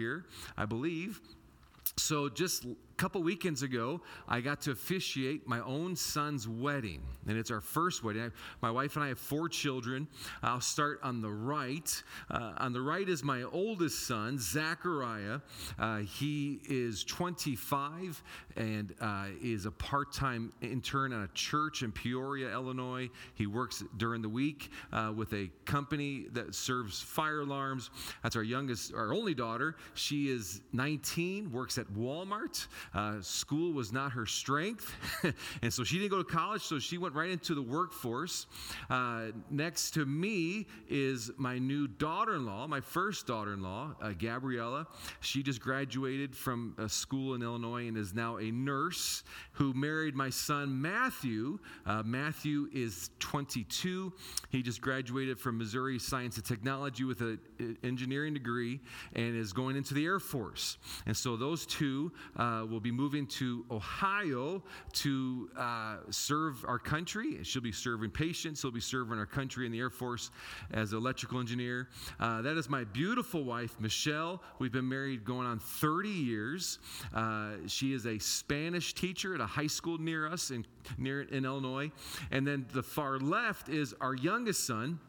here, I believe. So just couple weekends ago, I got to officiate my own son's wedding, and it's our first wedding. I, my wife and I have four children. I'll start on the right. Uh, on the right is my oldest son, Zachariah. Uh, he is 25 and uh, is a part-time intern at a church in Peoria, Illinois. He works during the week uh, with a company that serves fire alarms. That's our youngest, our only daughter. She is 19, works at Walmart. Uh, school was not her strength, and so she didn't go to college, so she went right into the workforce. Uh, next to me is my new daughter in law, my first daughter in law, uh, Gabriella. She just graduated from a school in Illinois and is now a nurse who married my son Matthew. Uh, Matthew is 22. He just graduated from Missouri Science and Technology with an engineering degree and is going into the Air Force. And so those two uh, will be moving to Ohio to uh, serve our country. She'll be serving patients. She'll be serving our country in the Air Force as an electrical engineer. Uh, that is my beautiful wife, Michelle. We've been married going on 30 years. Uh, she is a Spanish teacher at a high school near us in, near in Illinois. And then the far left is our youngest son.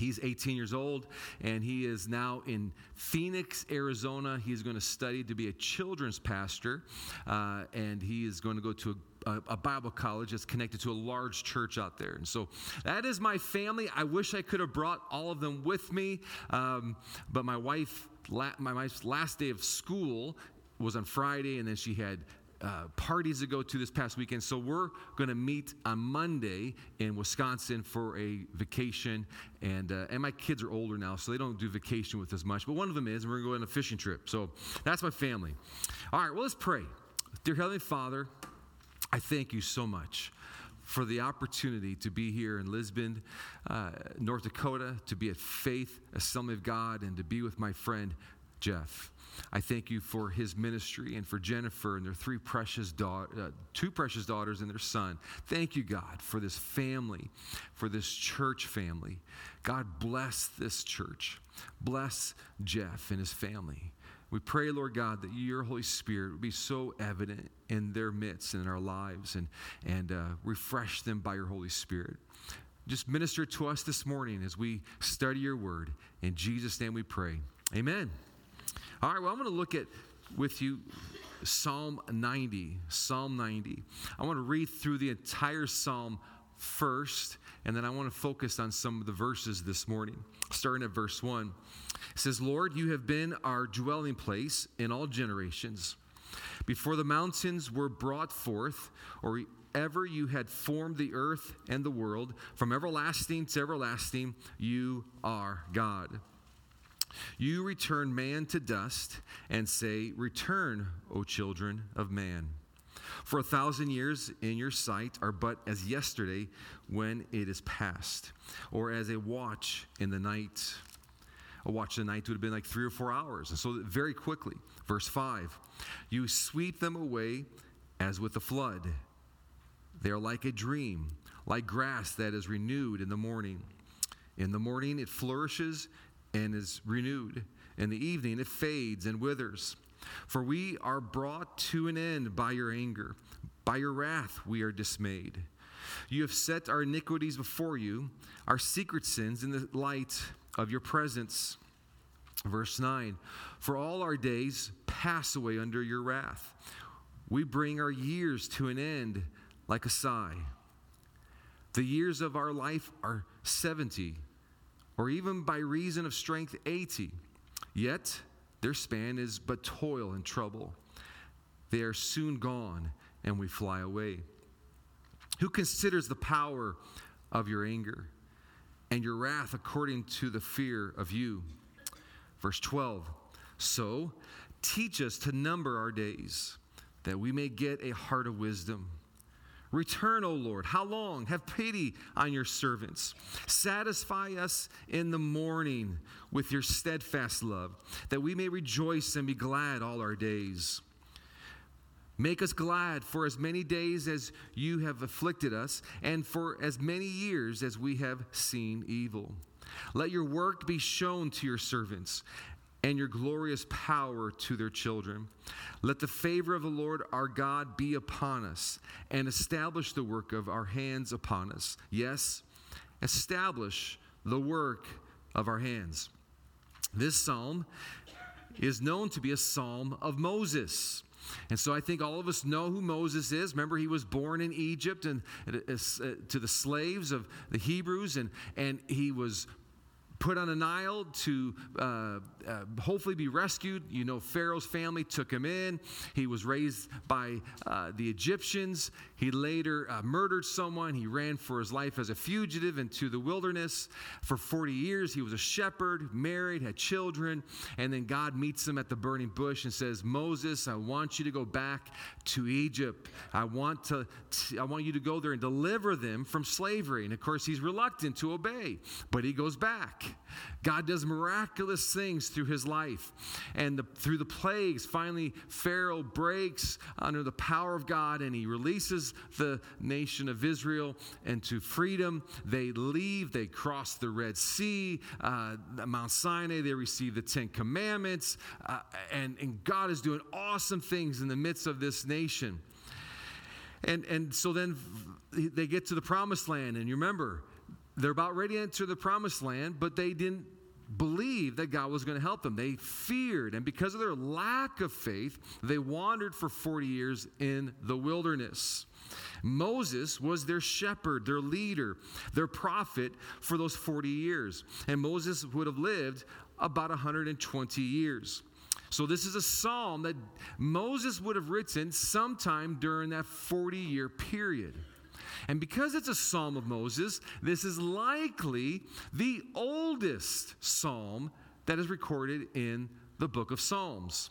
He's 18 years old and he is now in Phoenix, Arizona. He's going to study to be a children's pastor uh, and he is going to go to a, a, Bible college that's connected to a large church out there. And so that is my family. I wish I could have brought all of them with me, um, but my wife, my wife's last day of school was on Friday, and then she had uh, parties to go to this past weekend. So we're going to meet on Monday in Wisconsin for a vacation. And, uh, and my kids are older now, so they don't do vacation with us much. But one of them is, and we're going to go on a fishing trip. So that's my family. All right, well, let's pray. Dear Heavenly Father, I thank you so much for the opportunity to be here in Lisbon, uh, North Dakota, to be at Faith Assembly of God, and to be with my friend Jeff. I thank you for his ministry and for Jennifer and their three precious da- uh, two precious daughters and their son. Thank you, God, for this family, for this church family. God bless this church. Bless Jeff and his family. We pray, Lord God, that your Holy Spirit would be so evident in their midst and in our lives and, and uh, refresh them by your Holy Spirit. Just minister to us this morning as we study your word. In Jesus' name we pray. Amen. All right, well, I'm going to look at with you Psalm 90. Psalm 90. I want to read through the entire psalm first, and then I want to focus on some of the verses this morning. Starting at verse 1. It says, Lord, you have been our dwelling place in all generations. Before the mountains were brought forth, or ever you had formed the earth and the world, from everlasting to everlasting, you are God. You return man to dust and say, Return, O children of man. For a thousand years in your sight are but as yesterday when it is past, or as a watch in the night. A watch in the night would have been like three or four hours. And so, very quickly, verse 5 You sweep them away as with a flood. They are like a dream, like grass that is renewed in the morning. In the morning it flourishes and is renewed. In the evening it fades and withers. For we are brought to an end by your anger. By your wrath we are dismayed. You have set our iniquities before you, our secret sins in the light of your presence. Verse 9 For all our days pass away under your wrath. We bring our years to an end like a sigh. The years of our life are 70 or even by reason of strength 80. Yet their span is but toil and trouble. They are soon gone, and we fly away. Who considers the power of your anger and your wrath according to the fear of you? Verse 12 So teach us to number our days, that we may get a heart of wisdom. Return, O Lord. How long? Have pity on your servants. Satisfy us in the morning with your steadfast love, that we may rejoice and be glad all our days. Make us glad for as many days as you have afflicted us, and for as many years as we have seen evil. Let your work be shown to your servants, and your glorious power to their children. Let the favor of the Lord our God be upon us and establish the work of our hands upon us. Yes, establish the work of our hands. This psalm is known to be a psalm of Moses. And so I think all of us know who Moses is. Remember, he was born in Egypt and uh, uh, to the slaves of the Hebrews, and, and he was put on a Nile to uh, uh, hopefully be rescued. You know, Pharaoh's family took him in. He was raised by uh, the Egyptians. He later uh, murdered someone. He ran for his life as a fugitive into the wilderness. For 40 years, he was a shepherd, married, had children. And then God meets him at the burning bush and says, Moses, I want you to go back to Egypt. I want, to, I want you to go there and deliver them from slavery. And of course, he's reluctant to obey, but he goes back. God does miraculous things through his life. And the, through the plagues, finally, Pharaoh breaks under the power of God and he releases the nation of Israel into freedom. They leave, they cross the Red Sea, uh, Mount Sinai, they receive the Ten Commandments. Uh, and, and God is doing awesome things in the midst of this nation. And, and so then they get to the promised land. And you remember, they're about ready to enter the promised land, but they didn't believe that God was going to help them. They feared, and because of their lack of faith, they wandered for 40 years in the wilderness. Moses was their shepherd, their leader, their prophet for those 40 years. And Moses would have lived about 120 years. So, this is a psalm that Moses would have written sometime during that 40 year period. And because it's a psalm of Moses, this is likely the oldest psalm that is recorded in the book of Psalms.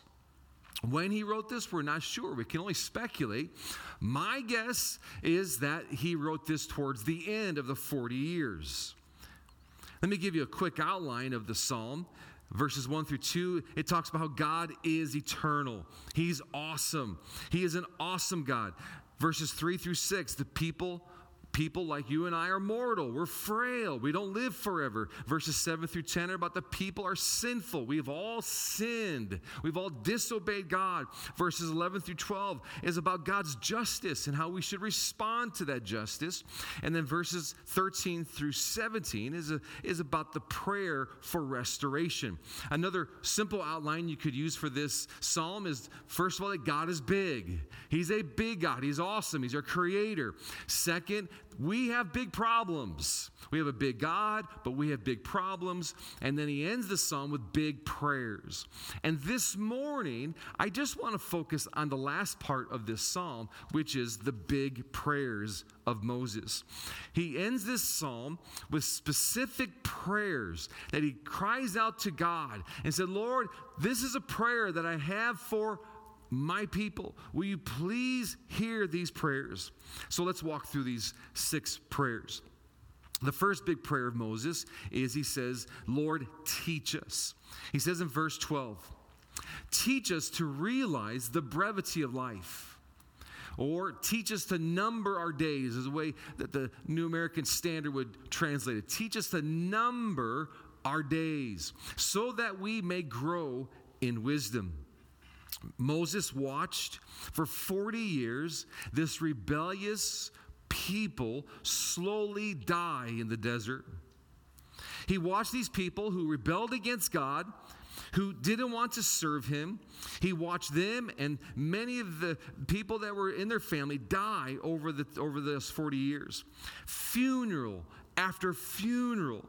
When he wrote this, we're not sure. We can only speculate. My guess is that he wrote this towards the end of the 40 years. Let me give you a quick outline of the psalm. Verses 1 through 2, it talks about how God is eternal. He's awesome. He is an awesome God. Verses 3 through 6, the people people like you and I are mortal. We're frail. We don't live forever. Verses 7 through 10 are about the people are sinful. We've all sinned. We've all disobeyed God. Verses 11 through 12 is about God's justice and how we should respond to that justice. And then verses 13 through 17 is, a, is about the prayer for restoration. Another simple outline you could use for this psalm is first of all, that God is big. He's a big God. He's awesome. He's our creator. Second, we have big problems. We have a big God, but we have big problems. And then he ends the psalm with big prayers. And this morning, I just want to focus on the last part of this psalm, which is the big prayers of Moses. He ends this psalm with specific prayers that he cries out to God and said, Lord, this is a prayer that I have for my people, will you please hear these prayers? So let's walk through these six prayers. The first big prayer of Moses is he says, Lord, teach us. He says in verse 12, teach us to realize the brevity of life. Or teach us to number our days, is a way that the New American Standard would translate it. Teach us to number our days so that we may grow in wisdom. Moses watched for 40 years this rebellious people slowly die in the desert. He watched these people who rebelled against God, who didn't want to serve him. He watched them and many of the people that were in their family die over, the, over those 40 years. Funeral after funeral,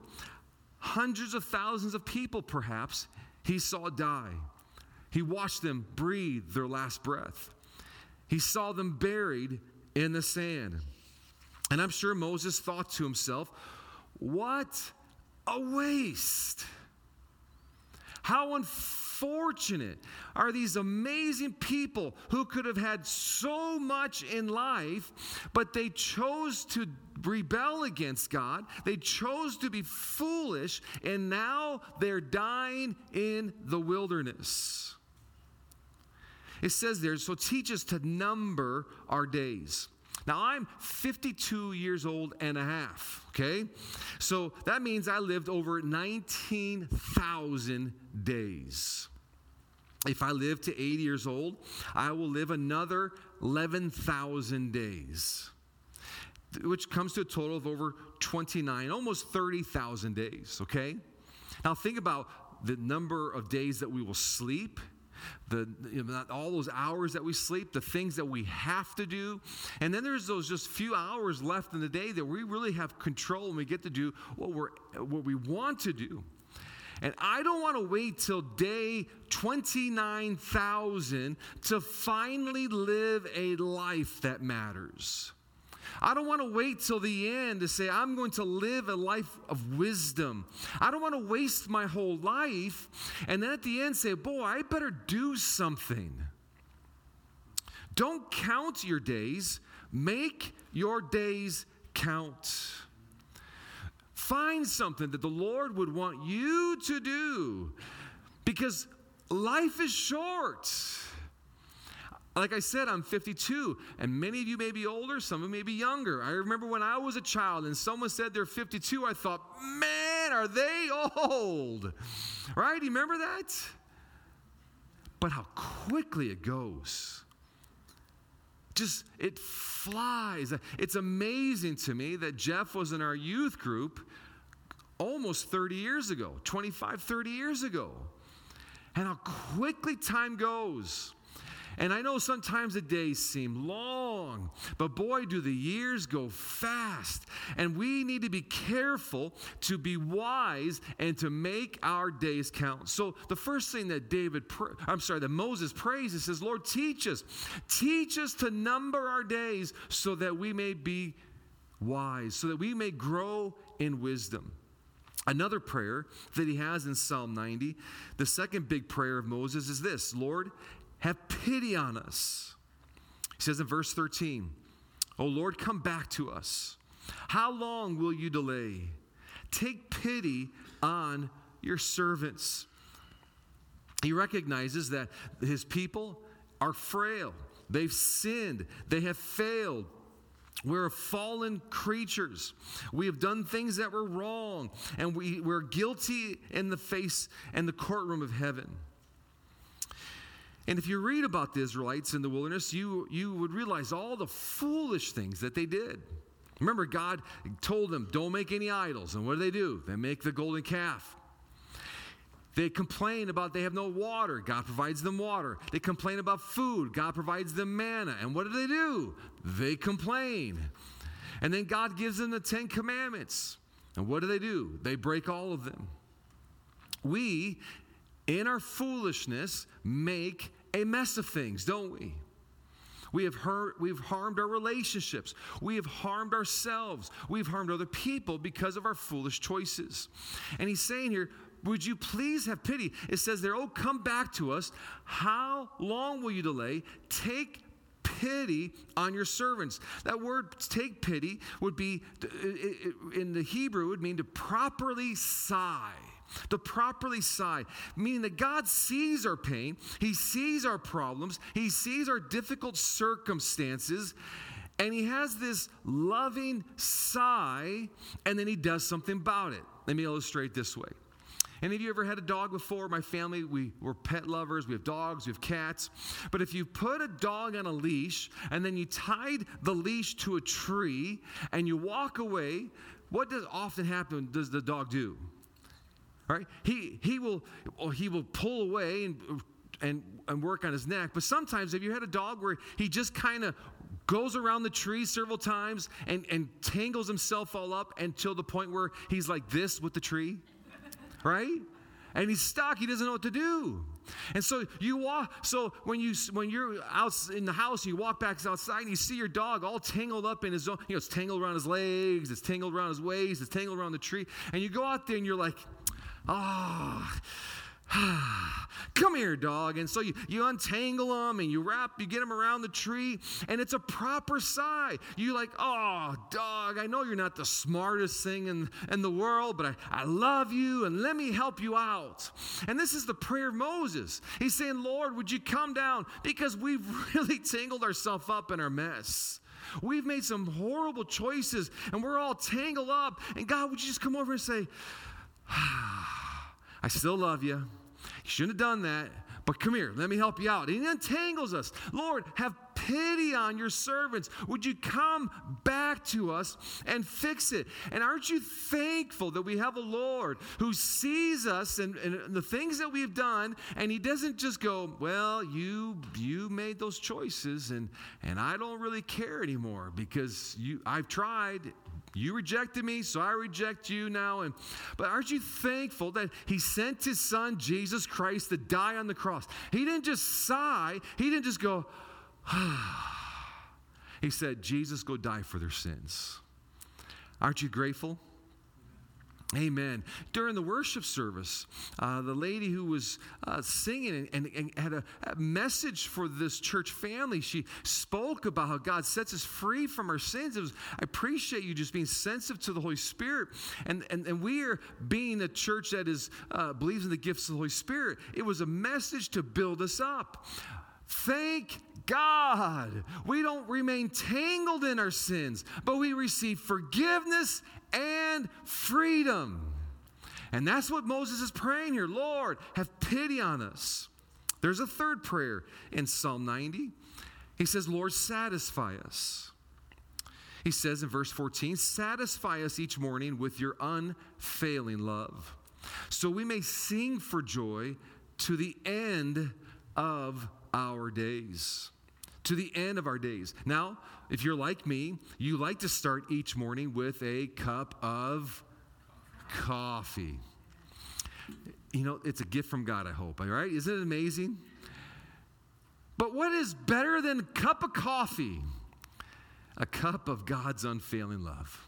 hundreds of thousands of people perhaps, he saw die. He watched them breathe their last breath. He saw them buried in the sand. And I'm sure Moses thought to himself, what a waste. How unfortunate are these amazing people who could have had so much in life, but they chose to rebel against God. They chose to be foolish, and now they're dying in the wilderness. It says there, so teach us to number our days. Now, I'm 52 years old and a half, okay? So that means I lived over 19,000 days. If I live to 80 years old, I will live another 11,000 days, which comes to a total of over 29, almost 30,000 days, okay? Now, think about the number of days that we will sleep the you know, all those hours that we sleep, the things that we have to do. And then there's those just few hours left in the day that we really have control and we get to do what we're what we want to do. And I don't want to wait till day 29,000 to finally live a life that matters. I don't want to wait till the end to say, I'm going to live a life of wisdom. I don't want to waste my whole life and then at the end say, Boy, I better do something. Don't count your days, make your days count. Find something that the Lord would want you to do because life is short. Like I said, I'm 52, and many of you may be older, some of you may be younger. I remember when I was a child and someone said they're 52, I thought, man, are they old? Right? You remember that? But how quickly it goes. Just, it flies. It's amazing to me that Jeff was in our youth group almost 30 years ago, 25, 30 years ago. And how quickly time goes. And I know sometimes the days seem long, but boy, do the years go fast. And we need to be careful to be wise and to make our days count. So the first thing that David, I'm sorry, that Moses prays, he says, Lord, teach us. Teach us to number our days so that we may be wise, so that we may grow in wisdom. Another prayer that he has in Psalm 90, the second big prayer of Moses is this Lord, have pity on us. He says in verse 13, Oh Lord, come back to us. How long will you delay? Take pity on your servants. He recognizes that his people are frail. They've sinned. They have failed. We're fallen creatures. We have done things that were wrong, and we, we're guilty in the face and the courtroom of heaven. And if you read about the Israelites in the wilderness, you, you would realize all the foolish things that they did. Remember, God told them, don't make any idols. And what do they do? They make the golden calf. They complain about they have no water. God provides them water. They complain about food. God provides them manna. And what do they do? They complain. And then God gives them the Ten Commandments. And what do they do? They break all of them. We in our foolishness, make a mess of things, don't we? We have hurt, we've harmed our relationships. We have harmed ourselves. We've harmed other people because of our foolish choices. And he's saying here, would you please have pity? It says there, oh, come back to us. How long will you delay? Take pity on your servants. That word take pity would be, in the Hebrew, would mean to properly sigh to properly sigh, meaning that God sees our pain, He sees our problems, He sees our difficult circumstances, and He has this loving sigh, and then He does something about it. Let me illustrate this way. Any of you ever had a dog before? My family, we, we're pet lovers. We have dogs, we have cats. But if you put a dog on a leash and then you tied the leash to a tree and you walk away, what does often happen? Does the dog do? Right? He, he, will, he will pull away and, and, and work on his neck. But sometimes, if you had a dog where he just kind of goes around the tree several times and, and tangles himself all up until the point where he's like this with the tree? Right? and he's stuck he doesn't know what to do and so you walk so when you when you're out in the house you walk back outside and you see your dog all tangled up in his own you know it's tangled around his legs it's tangled around his waist it's tangled around the tree and you go out there and you're like Oh, come here, dog. And so you, you untangle them and you wrap, you get them around the tree, and it's a proper sigh. You like, oh, dog, I know you're not the smartest thing in, in the world, but I, I love you and let me help you out. And this is the prayer of Moses. He's saying, Lord, would you come down? Because we've really tangled ourselves up in our mess. We've made some horrible choices and we're all tangled up. And God, would you just come over and say, I still love you. You shouldn't have done that. But come here, let me help you out. And he untangles us. Lord, have pity on your servants. Would you come back to us and fix it? And aren't you thankful that we have a Lord who sees us and, and the things that we've done, and he doesn't just go, Well, you you made those choices, and and I don't really care anymore because you I've tried you rejected me, so I reject you now. And but aren't you thankful that He sent His Son Jesus Christ to die on the cross? He didn't just sigh. He didn't just go. He said, "Jesus, go die for their sins." Aren't you grateful? Amen. During the worship service, uh, the lady who was uh, singing and, and, and had a, a, message for this church family, she spoke about how God sets us free from our sins. Was, I appreciate you just being sensitive to the Holy Spirit. And, and, and we are being a church that is, uh, believes in the gifts of the Holy Spirit. It was a message to build us up. Thank God. We don't remain tangled in our sins, but we receive forgiveness and freedom. And that's what Moses is praying here. Lord, have pity on us. There's a third prayer in Psalm 90. He says, Lord, satisfy us. He says in verse 14, satisfy us each morning with your unfailing love, so we may sing for joy to the end of our days. To the end of our days. Now, if you're like me, you like to start each morning with a cup of coffee. You know, it's a gift from God, I hope, all right? Isn't it amazing? But what is better than a cup of coffee? A cup of God's unfailing love.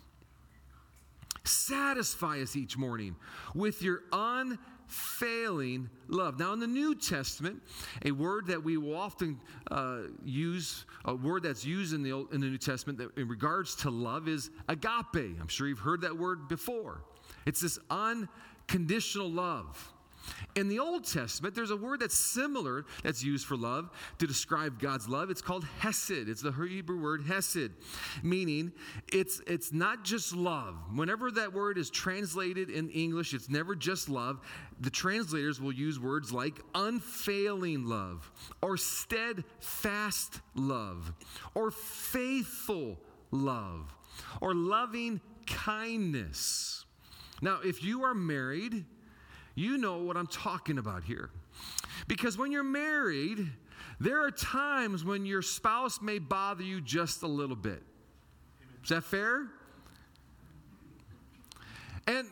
Satisfy us each morning with your unfailing unfailing love. Now, in the New Testament, a word that we will often uh, use, a word that's used in the, Old, in the New Testament in regards to love is agape. I'm sure you've heard that word before. It's this unconditional love. In the Old Testament, there's a word that's similar that's used for love to describe God's love. It's called hesed. It's the Hebrew word hesed, meaning it's, it's not just love. Whenever that word is translated in English, it's never just love. The translators will use words like unfailing love, or steadfast love, or faithful love, or loving kindness. Now, if you are married, you know what I'm talking about here. Because when you're married, there are times when your spouse may bother you just a little bit. Is that fair? And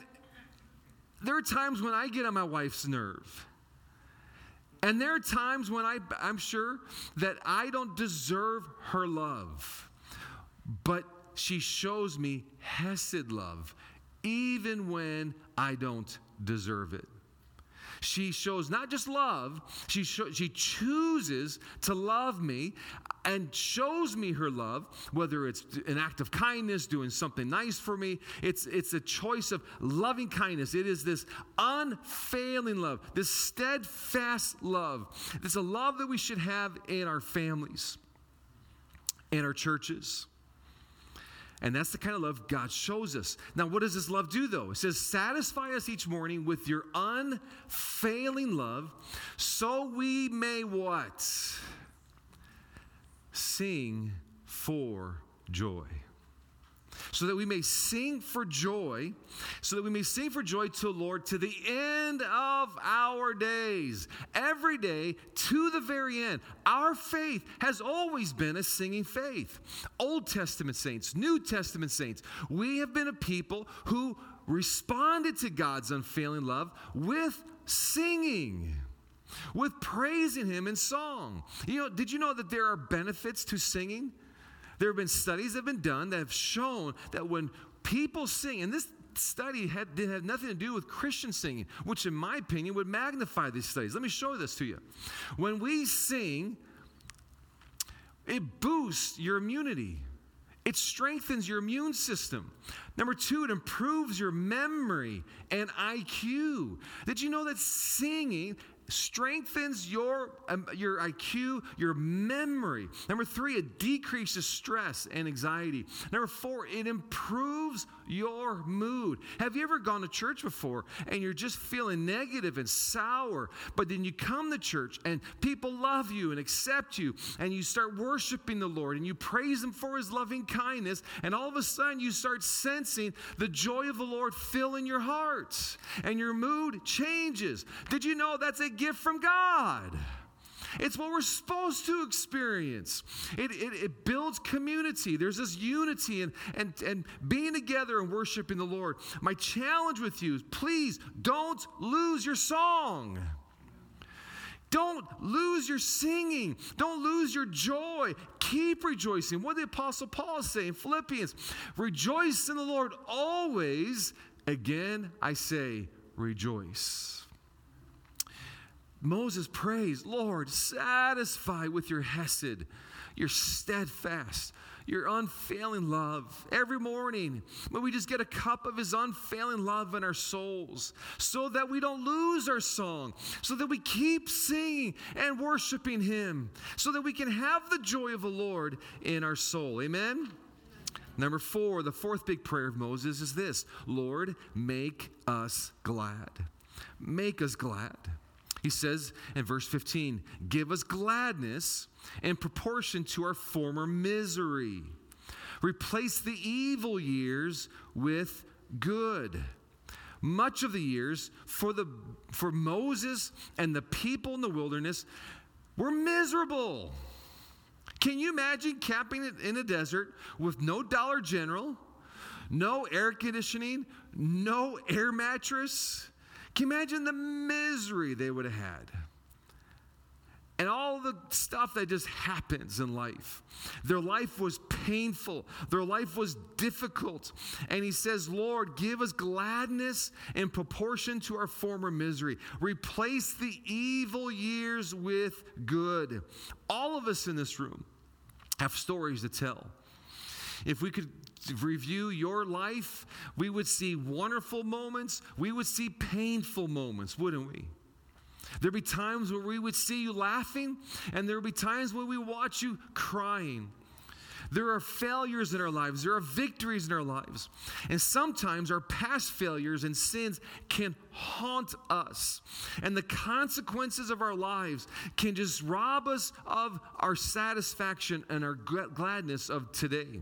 there are times when I get on my wife's nerve. And there are times when I, I'm sure that I don't deserve her love. But she shows me Hesed love, even when I don't deserve it. She shows not just love, she, sh- she chooses to love me and shows me her love, whether it's an act of kindness, doing something nice for me. It's, it's a choice of loving kindness. It is this unfailing love, this steadfast love. It's a love that we should have in our families, in our churches. And that's the kind of love God shows us. Now, what does this love do, though? It says, Satisfy us each morning with your unfailing love, so we may what? Sing for joy so that we may sing for joy, so that we may sing for joy to the Lord to the end of our days. Every day to the very end. Our faith has always been a singing faith. Old Testament saints, New Testament saints, we have been a people who responded to God's unfailing love with singing with praising him in song. You know, did you know that there are benefits to singing? There have been studies that have been done that have shown that when people sing, and this study had, did have nothing to do with Christian singing, which in my opinion would magnify these studies. Let me show this to you. When we sing, it boosts your immunity. It strengthens your immune system. Number two, it improves your memory and IQ. Did you know that singing strengthens your, um, your IQ, your memory. Number three, it decreases stress and anxiety. Number four, it improves your mood. Have you ever gone to church before and you're just feeling negative and sour, but then you come to church and people love you and accept you and you start worshiping the Lord and you praise Him for His loving kindness, and all of a sudden you start sensing the joy of the Lord fill in your hearts and your mood changes. Did you know that's a gift from God? It's what we're supposed to experience. It, it, it, builds community. There's this unity and, and, and being together and worshiping the Lord. My challenge with you is please don't lose your song. Don't lose your singing. Don't lose your joy. Keep rejoicing. What the Apostle Paul say in Philippians? Rejoice in the Lord always. Again, I say, rejoice. Moses prays, Lord, satisfy with your hesed, your steadfast, your unfailing love. Every morning, may we just get a cup of his unfailing love in our souls so that we don't lose our song, so that we keep singing and worshiping him, so that we can have the joy of the Lord in our soul. Amen? Number four, the fourth big prayer of Moses is this Lord, make us glad. Make us glad. He says in verse 15, Give us gladness in proportion to our former misery. Replace the evil years with good. Much of the years for, the, for Moses and the people in the wilderness were miserable. Can you imagine camping in a desert with no Dollar General, no air conditioning, no air mattress? Can you imagine the misery they would have had? And all the stuff that just happens in life. Their life was painful. Their life was difficult. And he says, Lord, give us gladness in proportion to our former misery. Replace the evil years with good. All of us in this room have stories to tell. If we could review your life, we would see wonderful moments, we would see painful moments, wouldn't we? There'd be times where we would see you laughing, and there would be times where we watch you crying. There are failures in our lives, there are victories in our lives. And sometimes our past failures and sins can haunt us. And the consequences of our lives can just rob us of our satisfaction and our gladness of today.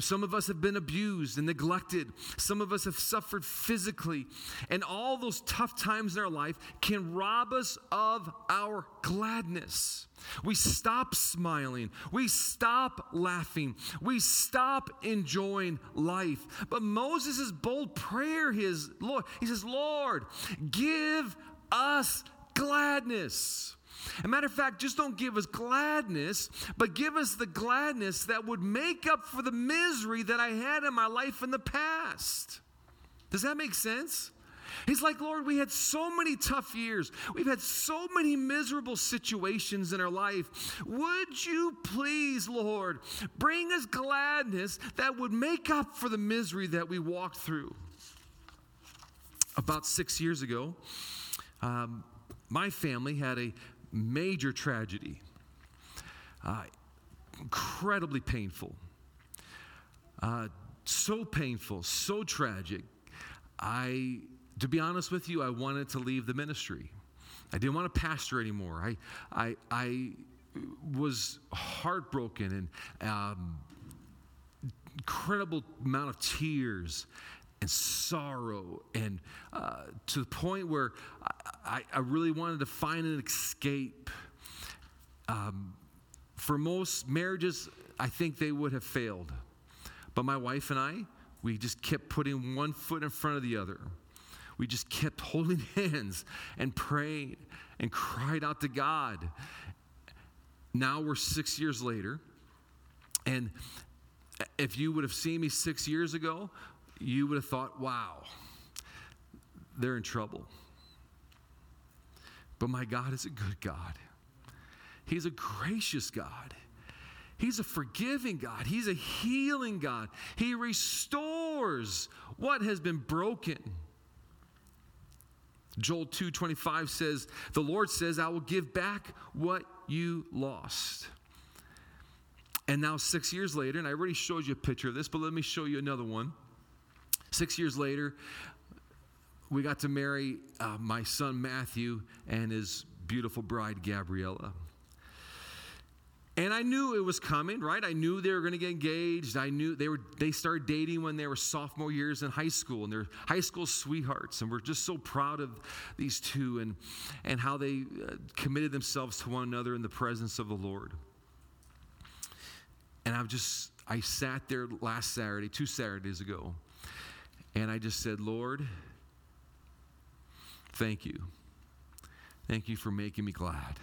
Some of us have been abused and neglected. Some of us have suffered physically. And all those tough times in our life can rob us of our gladness. We stop smiling. We stop laughing. We stop enjoying life. But Moses' bold prayer, his Lord, he says, Lord, give us gladness. A matter of fact, just don't give us gladness, but give us the gladness that would make up for the misery that I had in my life in the past. Does that make sense? He's like, Lord, we had so many tough years. We've had so many miserable situations in our life. Would you please, Lord, bring us gladness that would make up for the misery that we walked through? About six years ago, um, my family had a major tragedy, uh, incredibly painful, uh, so painful, so tragic. I, to be honest with you, I wanted to leave the ministry. I didn't want to pastor anymore. I, I, I was heartbroken and um, incredible amount of tears and sorrow, and uh, to the point where I, I, really wanted to find an escape. Um, for most marriages, I think they would have failed. But my wife and I, we just kept putting one foot in front of the other. We just kept holding hands and praying and cried out to God. Now we're six years later, and if you would have seen me six years ago, you would have thought, wow, they're in trouble. But my God is a good God. He's a gracious God. He's a forgiving God. He's a healing God. He restores what has been broken. Joel 2:25 says, "The Lord says, I will give back what you lost." And now 6 years later, and I already showed you a picture of this, but let me show you another one. 6 years later, we got to marry uh, my son Matthew and his beautiful bride Gabriella. And I knew it was coming, right? I knew they were going to get engaged. I knew they were they started dating when they were sophomore years in high school and they're high school sweethearts and we're just so proud of these two and and how they uh, committed themselves to one another in the presence of the Lord. And I've just I sat there last Saturday, two Saturdays ago, and I just said, "Lord, thank you. Thank you for making me glad."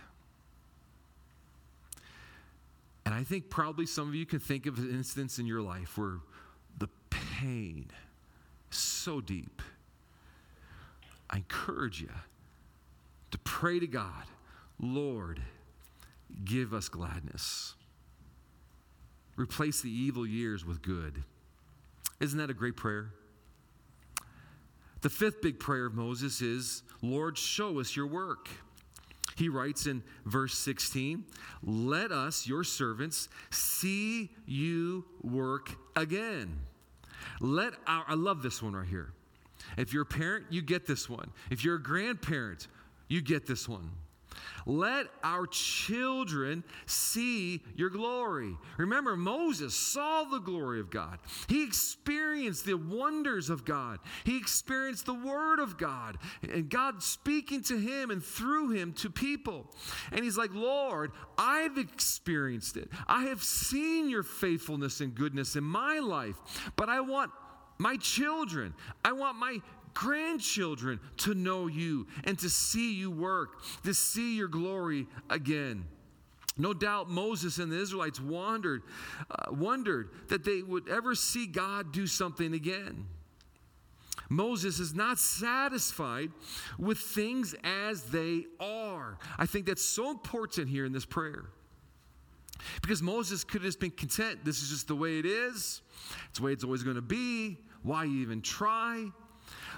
And I think probably some of you can think of an instance in your life where the pain so deep. I encourage you to pray to God, Lord, give us gladness. Replace the evil years with good. Isn't that a great prayer? The fifth big prayer of Moses is, Lord, show us your work. He writes in verse 16, Let us, your servants, see you work again. Let our, I love this one right here. If you're a parent, you get this one. If you're a grandparent, you get this one. Let our children see your glory. Remember, Moses saw the glory of God. He experienced the wonders of God. He experienced the word of God and God speaking to him and through him to people. And he's like, Lord, I've experienced it. I have seen your faithfulness and goodness in my life, but I want my children, I want my grandchildren to know you and to see you work, to see your glory again. No doubt Moses and the Israelites wandered, uh, wondered that they would ever see God do something again. Moses is not satisfied with things as they are. I think that's so important here in this prayer. Because Moses could have just been content. This is just the way it is. It's the way it's always going to be. Why you even try?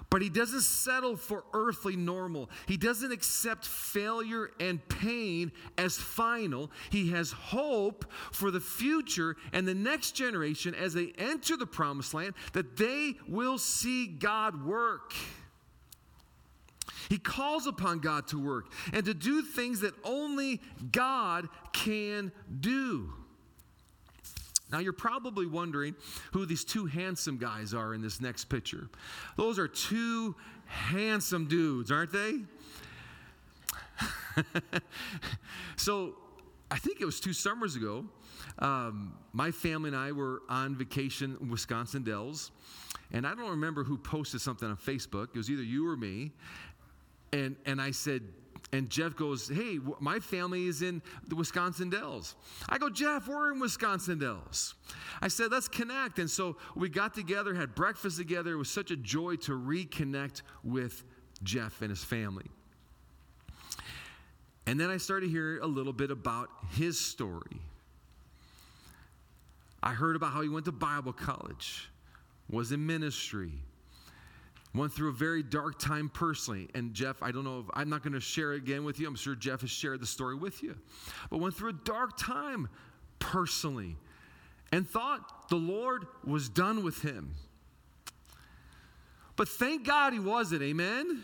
But he doesn't settle for earthly normal. He doesn't accept failure and pain as final. He has hope for the future and the next generation as they enter the promised land that they will see God work. He calls upon God to work and to do things that only God can do. Now, you're probably wondering who these two handsome guys are in this next picture. Those are two handsome dudes, aren't they? so, I think it was two summers ago. Um, my family and I were on vacation in Wisconsin Dells, and I don't remember who posted something on Facebook. It was either you or me. And, and I said, and Jeff goes, Hey, my family is in the Wisconsin Dells. I go, Jeff, we're in Wisconsin Dells. I said, Let's connect. And so we got together, had breakfast together. It was such a joy to reconnect with Jeff and his family. And then I started hearing a little bit about his story. I heard about how he went to Bible college, was in ministry, went through a very dark time personally. And Jeff, I don't know if I'm not going to share it again with you. I'm sure Jeff has shared the story with you. But went through a dark time personally and thought the Lord was done with him. But thank God he wasn't. Amen.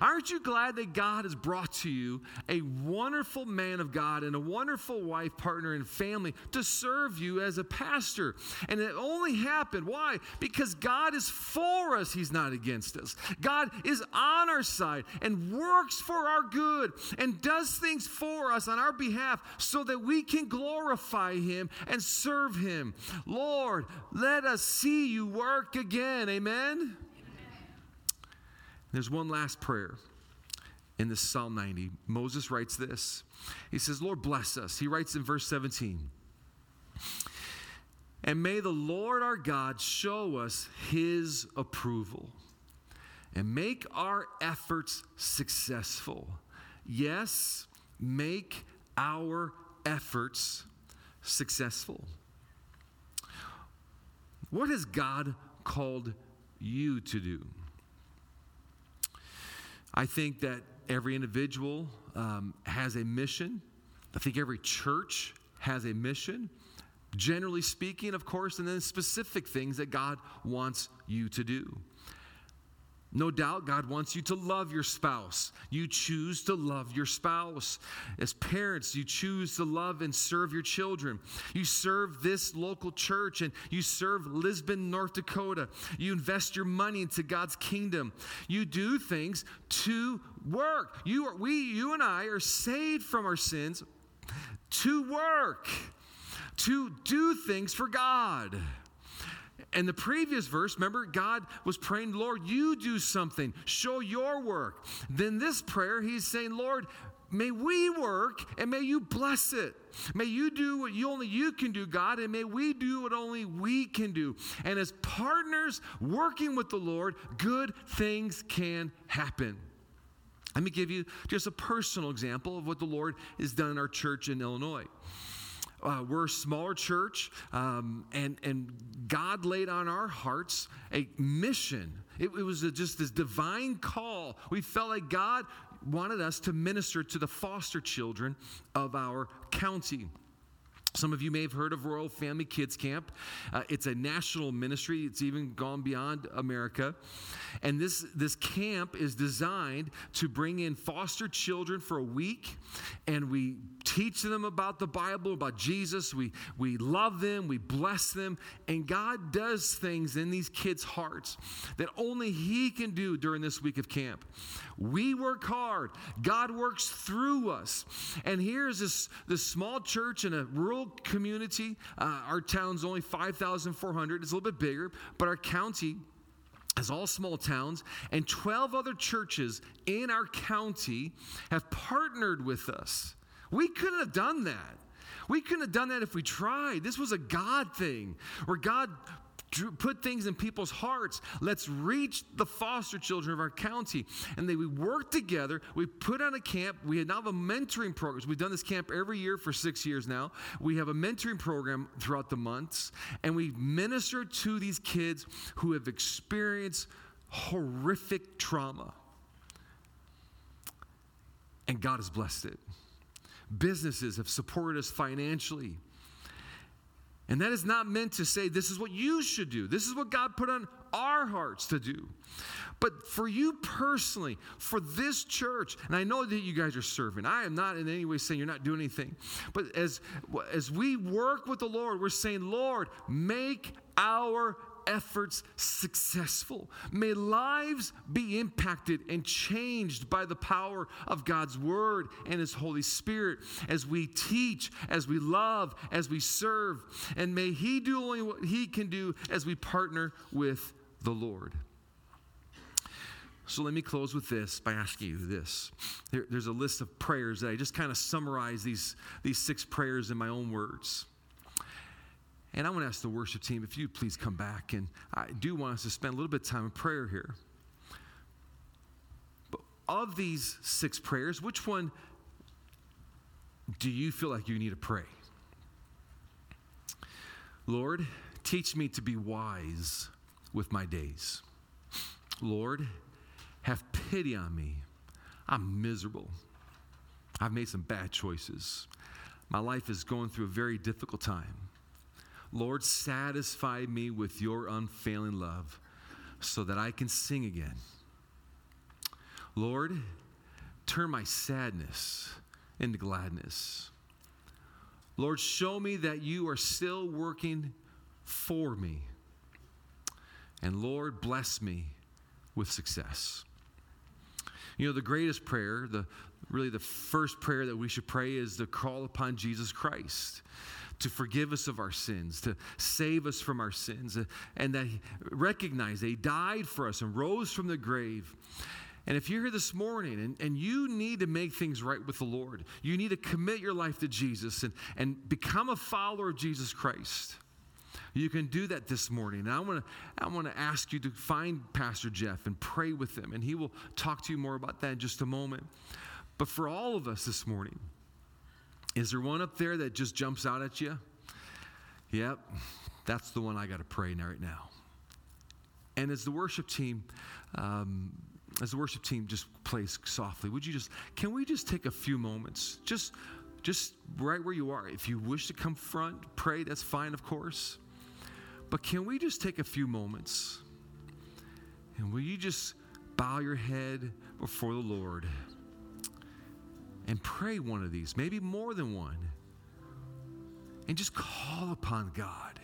Aren't you glad that God has brought to you a wonderful man of God and a wonderful wife, partner, and family to serve you as a pastor? And it only happened. Why? Because God is for us, He's not against us. God is on our side and works for our good and does things for us on our behalf so that we can glorify Him and serve Him. Lord, let us see you work again. Amen. There's one last prayer in this Psalm 90. Moses writes this. He says, Lord, bless us. He writes in verse 17, and may the Lord our God show us his approval and make our efforts successful. Yes, make our efforts successful. What has God called you to do? I think that every individual um, has a mission. I think every church has a mission. Generally speaking, of course, and then specific things that God wants you to do. No doubt God wants you to love your spouse. You choose to love your spouse. As parents, you choose to love and serve your children. You serve this local church and you serve Lisbon, North Dakota. You invest your money into God's kingdom. You do things to work. You are, we you and I are saved from our sins to work. To do things for God. And the previous verse, remember, God was praying, Lord, you do something, show your work. Then this prayer, he's saying, Lord, may we work and may you bless it. May you do what you only you can do, God, and may we do what only we can do. And as partners working with the Lord, good things can happen. Let me give you just a personal example of what the Lord has done in our church in Illinois. Uh, we're a smaller church, um, and, and God laid on our hearts a mission. It, it was a, just this divine call. We felt like God wanted us to minister to the foster children of our county. Some of you may have heard of Royal Family Kids Camp. Uh, it's a national ministry. It's even gone beyond America. And this, this camp is designed to bring in foster children for a week. And we teach them about the Bible, about Jesus. We, we love them, we bless them. And God does things in these kids' hearts that only He can do during this week of camp. We work hard, God works through us. And here's this, this small church in a rural community. Uh, our town's only 5,400, it's a little bit bigger, but our county as all small towns, and 12 other churches in our county have partnered with us. We couldn't have done that. We couldn't have done that if we tried. This was a God thing where God put things in people's hearts. Let's reach the foster children of our county. And they, we work together. We put on a camp. We have now have a mentoring program. We've done this camp every year for six years now. We have a mentoring program throughout the months. And we minister to these kids who have experienced horrific trauma. And God has blessed it. Businesses have supported us financially. And that is not meant to say this is what you should do. This is what God put on our hearts to do. But for you personally, for this church, and I know that you guys are serving. I am not in any way saying you're not doing anything. But as as we work with the Lord, we're saying, "Lord, make our efforts successful. May lives be impacted and changed by the power of God's Word and His Holy Spirit as we teach, as we love, as we serve. And may He do only what He can do as we partner with the Lord. So let me close with this by asking you this. There, there's a list of prayers that I just kind of summarize these, these six prayers in my own words. And I want to ask the worship team if you please come back. And I do want us to spend a little bit of time in prayer here. But of these six prayers, which one do you feel like you need to pray? Lord, teach me to be wise with my days. Lord, have pity on me. I'm miserable. I've made some bad choices. My life is going through a very difficult time. Lord, satisfy me with your unfailing love so that I can sing again. Lord, turn my sadness into gladness. Lord, show me that you are still working for me. And Lord, bless me with success. You know, the greatest prayer, the really the first prayer that we should pray is to call upon Jesus Christ to forgive us of our sins, to save us from our sins, uh, and that recognize that He died for us and rose from the grave. And if you're here this morning and, and you need to make things right with the Lord, you need to commit your life to Jesus and, and become a follower of Jesus Christ. You can do that this morning. And I want to I want to ask you to find Pastor Jeff and pray with him, and he will talk to you more about that in just a moment. But for all of us this morning, is there one up there that just jumps out at you? Yep, that's the one I got to pray right now. And as the worship team um, as the worship team just plays softly, would you just, can we just take a few moments? Just, just right where you are. If you wish to come front, pray, that's fine, of course. But can we just take a few moments? And will you just bow your head before the Lord and pray one of these, maybe more than one, and just call upon God?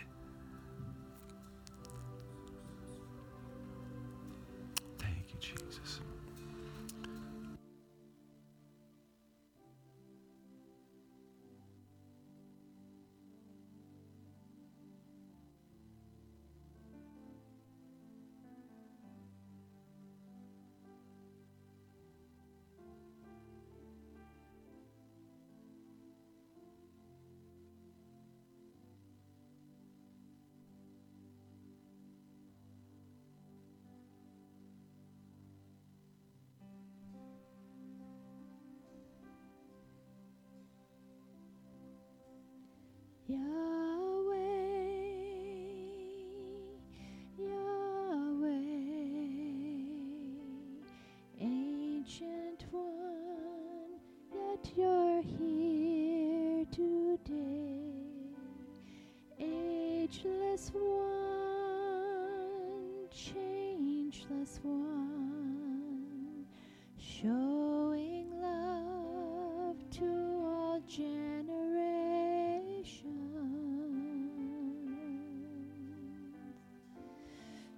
Generations.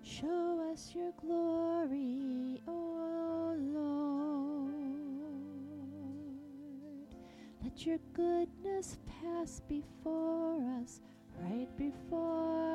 Show us your glory, O Lord. Let your goodness pass before us, right before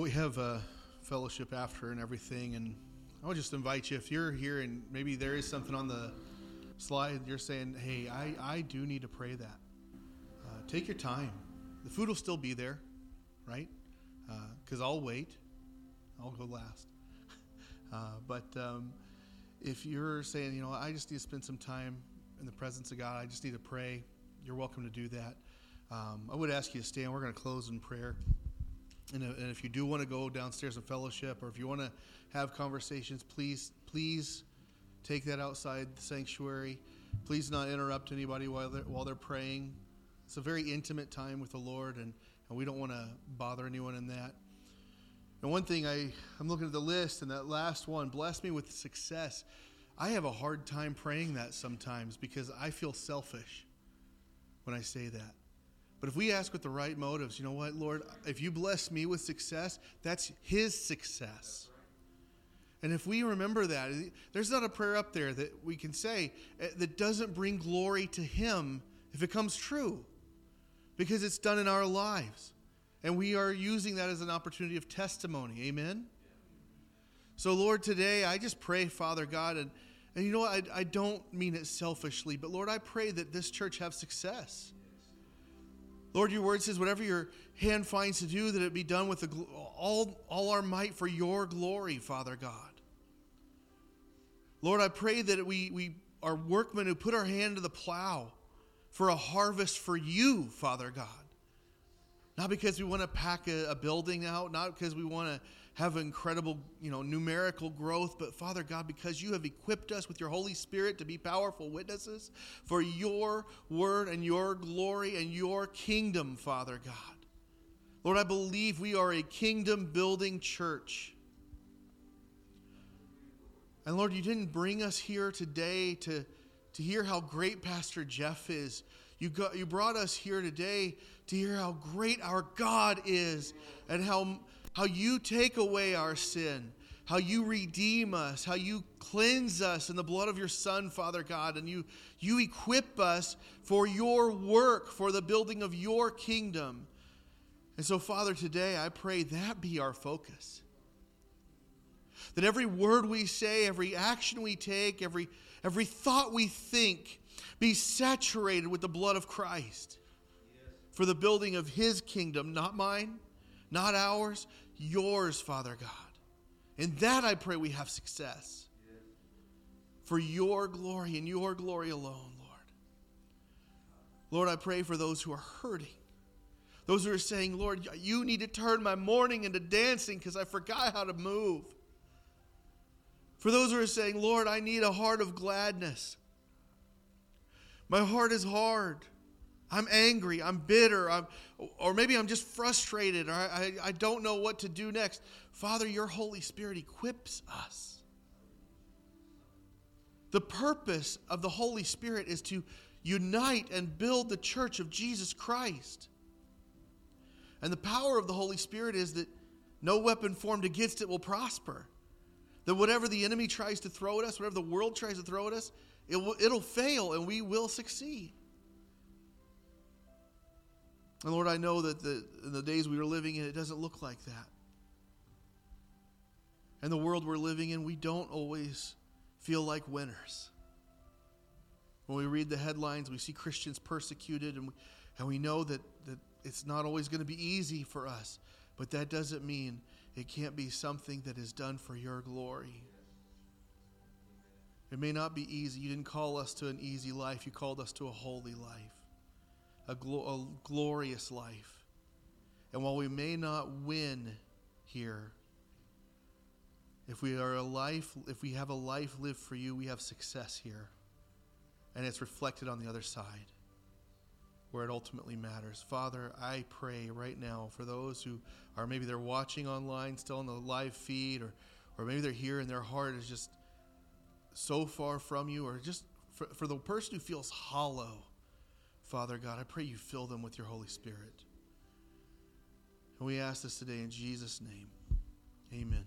Well, we have a fellowship after and everything, and I would just invite you if you're here and maybe there is something on the slide you're saying, "Hey, I I do need to pray that." Uh, take your time. The food will still be there, right? Because I'll wait. I'll go last. uh, but um, if you're saying, you know, I just need to spend some time in the presence of God, I just need to pray. You're welcome to do that. Um, I would ask you to stand. We're going to close in prayer. And, and if you do want to go downstairs and fellowship, or if you want to have conversations, please, please take that outside the sanctuary. Please not interrupt anybody while they're, while they're praying. It's a very intimate time with the Lord, and, and we don't want to bother anyone in that. And one thing I, I'm looking at the list, and that last one, bless me with success. I have a hard time praying that sometimes because I feel selfish when I say that. But if we ask with the right motives, you know what, Lord, if you bless me with success, that's His success. And if we remember that, there's not a prayer up there that we can say eh, that doesn't bring glory to Him if it comes true, because it's done in our lives. And we are using that as an opportunity of testimony. Amen? So, Lord, today I just pray, Father God, and, and you know what? I, I don't mean it selfishly, but Lord, I pray that this church have success. Lord, your word says, whatever your hand finds to do, that it be done with all, all our might for your glory, Father God. Lord, I pray that we, we are workmen who put our hand to the plow for a harvest for you, Father God. Not because we want to pack a, a building out, not because we want to have incredible, you know, numerical growth, but Father God, because you have equipped us with your Holy Spirit to be powerful witnesses for your word and your glory and your kingdom, Father God. Lord, I believe we are a kingdom building church. And Lord, you didn't bring us here today to, to hear how great Pastor Jeff is. You, got, you brought us here today to hear how great our God is and how how you take away our sin, how you redeem us, how you cleanse us in the blood of your Son, Father God, and you, you equip us for your work, for the building of your kingdom. And so, Father, today I pray that be our focus. That every word we say, every action we take, every, every thought we think be saturated with the blood of Christ for the building of his kingdom, not mine not ours, yours, Father God. In that I pray we have success. For your glory and your glory alone, Lord. Lord, I pray for those who are hurting. Those who are saying, Lord, you need to turn my mourning into dancing because I forgot how to move. For those who are saying, Lord, I need a heart of gladness. My heart is hard. I'm angry, I'm bitter, I'm, or maybe I'm just frustrated, or I, I don't know what to do next. Father, your Holy Spirit equips us. The purpose of the Holy Spirit is to unite and build the church of Jesus Christ. And the power of the Holy Spirit is that no weapon formed against it will prosper. That whatever the enemy tries to throw at us, whatever the world tries to throw at us, it will, it'll fail and we will succeed. And Lord, I know that the, in the days we are living in, it doesn't look like that. And the world we're living in, we don't always feel like winners. When we read the headlines, we see Christians persecuted, and we, and we know that, that it's not always going to be easy for us. But that doesn't mean it can't be something that is done for your glory. It may not be easy. You didn't call us to an easy life, you called us to a holy life a, glo- a glorious life. And while we may not win here, if we are a life, if we have a life lived for you, we have success here. And it's reflected on the other side where it ultimately matters. Father, I pray right now for those who are maybe they're watching online still on the live feed or or maybe they're here and their heart is just so far from you or just for, for the person who feels hollow Father God, I pray you fill them with your Holy Spirit. And we ask this today in Jesus' name. Amen.